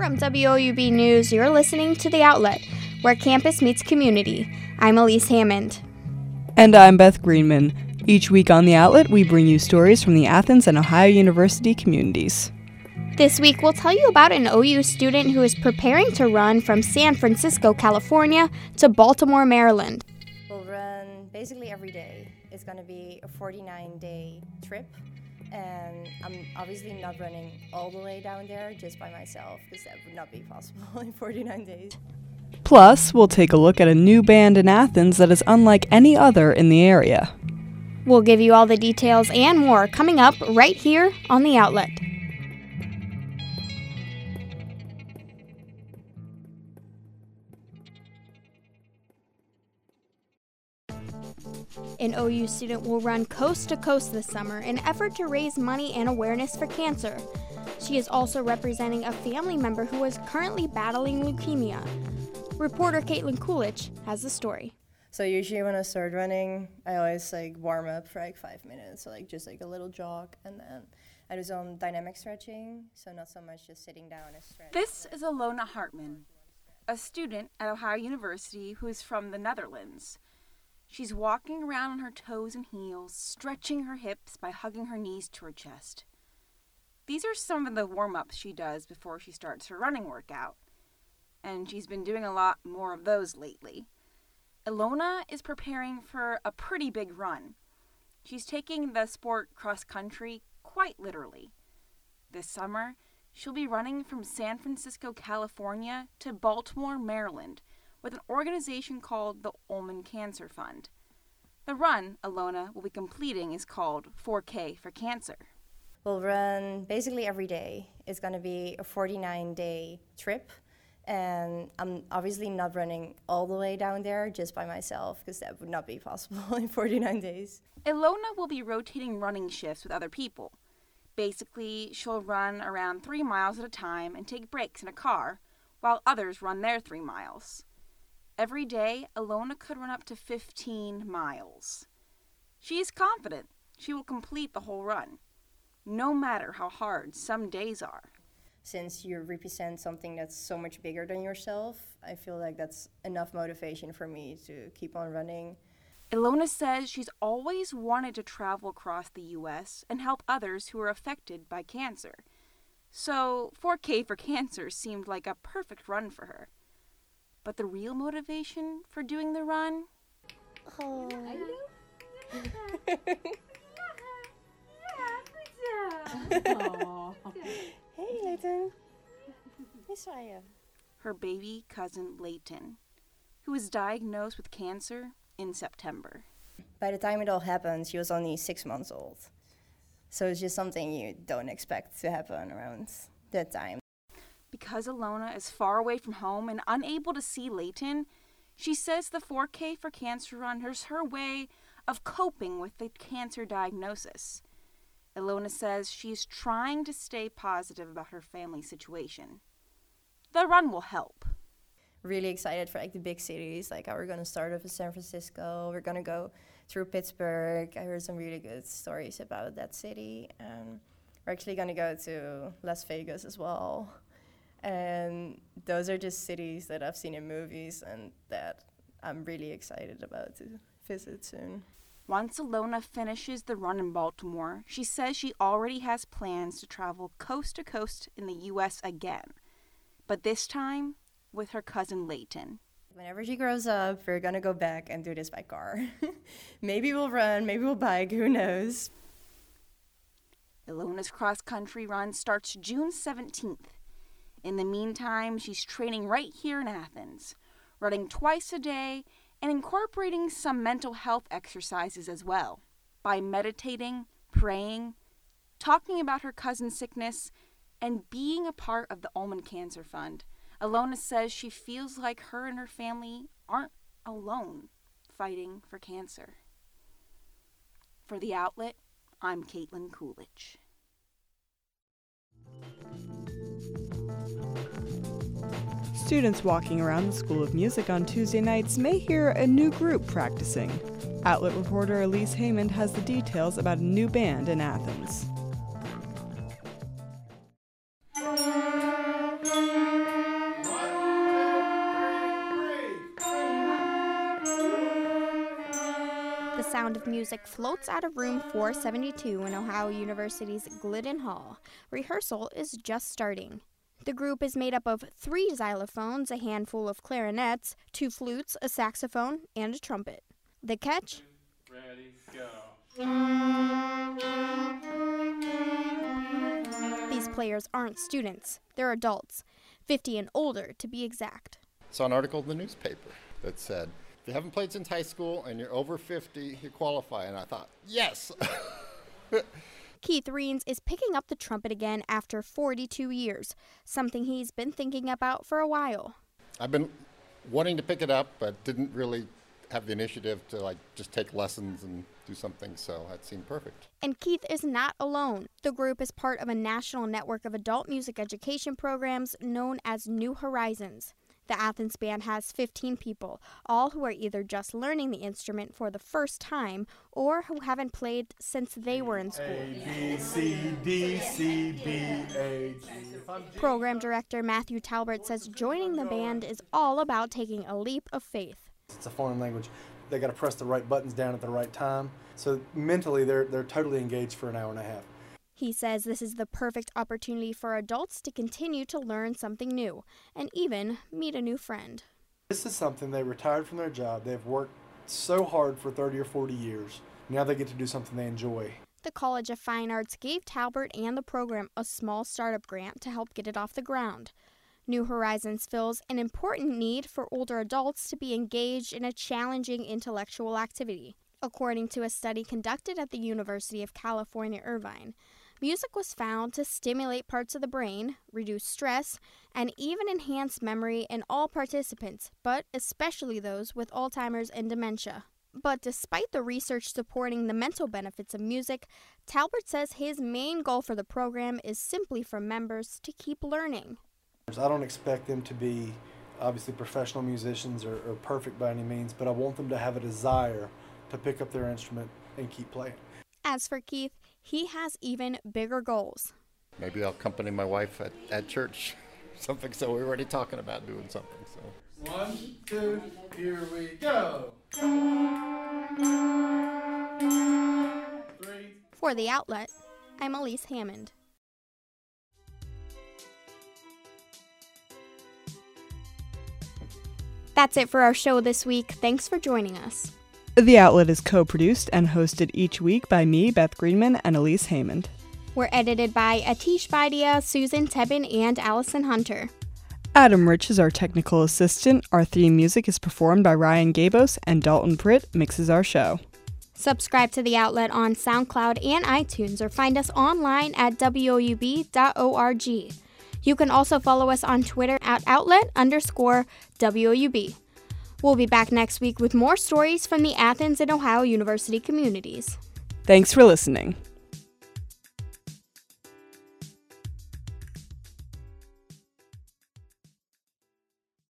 From WOUB News, you're listening to The Outlet, where campus meets community. I'm Elise Hammond. And I'm Beth Greenman. Each week on The Outlet, we bring you stories from the Athens and Ohio University communities. This week, we'll tell you about an OU student who is preparing to run from San Francisco, California to Baltimore, Maryland. We'll run basically every day. It's going to be a 49 day trip and I'm obviously not running all the way down there just by myself because that would not be possible in 49 days. Plus, we'll take a look at a new band in Athens that is unlike any other in the area. We'll give you all the details and more coming up right here on The Outlet. An OU student will run coast to coast this summer in an effort to raise money and awareness for cancer. She is also representing a family member who is currently battling leukemia. Reporter Caitlin Coolidge has the story. So usually when I start running, I always like warm up for like five minutes, so like just like a little jog, and then I do some dynamic stretching, so not so much just sitting down and stretch. This is Ilona Hartman, a student at Ohio University who is from the Netherlands. She's walking around on her toes and heels, stretching her hips by hugging her knees to her chest. These are some of the warm ups she does before she starts her running workout, and she's been doing a lot more of those lately. Ilona is preparing for a pretty big run. She's taking the sport cross country quite literally. This summer, she'll be running from San Francisco, California to Baltimore, Maryland with an organization called the Ulman Cancer Fund. The run Ilona will be completing is called 4K for Cancer. We'll run basically every day. It's going to be a 49 day trip. And I'm obviously not running all the way down there just by myself because that would not be possible in 49 days. Ilona will be rotating running shifts with other people. Basically, she'll run around three miles at a time and take breaks in a car, while others run their three miles. Every day, Ilona could run up to 15 miles. She is confident she will complete the whole run, no matter how hard some days are. Since you represent something that's so much bigger than yourself, I feel like that's enough motivation for me to keep on running. Ilona says she's always wanted to travel across the U.S. and help others who are affected by cancer. So, 4K for Cancer seemed like a perfect run for her. But the real motivation for doing the run? Oh. hey, Layton. Miss you. Her baby cousin, Layton, who was diagnosed with cancer in September. By the time it all happened, she was only six months old. So it's just something you don't expect to happen around that time. Because Ilona is far away from home and unable to see Layton, she says the 4K for Cancer Run is her way of coping with the cancer diagnosis. Ilona says she's trying to stay positive about her family situation. The run will help. Really excited for like the big cities. Like how we're gonna start off in San Francisco. We're gonna go through Pittsburgh. I heard some really good stories about that city. And we're actually gonna go to Las Vegas as well. And those are just cities that I've seen in movies and that I'm really excited about to visit soon. Once Ilona finishes the run in Baltimore, she says she already has plans to travel coast to coast in the U.S. again, but this time with her cousin Layton. Whenever she grows up, we're gonna go back and do this by car. maybe we'll run, maybe we'll bike, who knows? Ilona's cross country run starts June 17th in the meantime, she's training right here in Athens, running twice a day and incorporating some mental health exercises as well by meditating, praying, talking about her cousin's sickness, and being a part of the Ulman Cancer Fund. Ilona says she feels like her and her family aren't alone fighting for cancer. For the outlet, I'm Caitlin Coolidge. Students walking around the School of Music on Tuesday nights may hear a new group practicing. Outlet reporter Elise Hammond has the details about a new band in Athens. The sound of music floats out of room 472 in Ohio University's Glidden Hall. Rehearsal is just starting. The group is made up of three xylophones, a handful of clarinets, two flutes, a saxophone, and a trumpet. The catch? Ready, go. These players aren't students, they're adults, 50 and older to be exact. Saw an article in the newspaper that said, if you haven't played since high school and you're over 50, you qualify. And I thought, yes! Keith Reens is picking up the trumpet again after 42 years, something he's been thinking about for a while. I've been wanting to pick it up, but didn't really have the initiative to like just take lessons and do something, so that seemed perfect. And Keith is not alone. The group is part of a national network of adult music education programs known as New Horizons. The Athens Band has 15 people, all who are either just learning the instrument for the first time or who haven't played since they were in school. A, B, C, D, C, B, A, G. Program director Matthew Talbert says joining the band is all about taking a leap of faith. It's a foreign language. They got to press the right buttons down at the right time. So mentally, they're, they're totally engaged for an hour and a half. He says this is the perfect opportunity for adults to continue to learn something new and even meet a new friend. This is something they retired from their job. They've worked so hard for 30 or 40 years. Now they get to do something they enjoy. The College of Fine Arts gave Talbert and the program a small startup grant to help get it off the ground. New Horizons fills an important need for older adults to be engaged in a challenging intellectual activity. According to a study conducted at the University of California, Irvine, Music was found to stimulate parts of the brain, reduce stress, and even enhance memory in all participants, but especially those with Alzheimer's and dementia. But despite the research supporting the mental benefits of music, Talbert says his main goal for the program is simply for members to keep learning. I don't expect them to be obviously professional musicians or, or perfect by any means, but I want them to have a desire to pick up their instrument and keep playing. As for Keith, he has even bigger goals. Maybe I'll accompany my wife at, at church. Something, so we're already talking about doing something. So. One, two, here we go. Three. For the outlet, I'm Elise Hammond. That's it for our show this week. Thanks for joining us. The Outlet is co produced and hosted each week by me, Beth Greenman, and Elise Hammond. We're edited by Atish Badia, Susan Tebben, and Allison Hunter. Adam Rich is our technical assistant. Our theme music is performed by Ryan Gabos, and Dalton Britt mixes our show. Subscribe to the outlet on SoundCloud and iTunes or find us online at woub.org. You can also follow us on Twitter at outlet underscore WOUB. We'll be back next week with more stories from the Athens and Ohio University communities. Thanks for listening.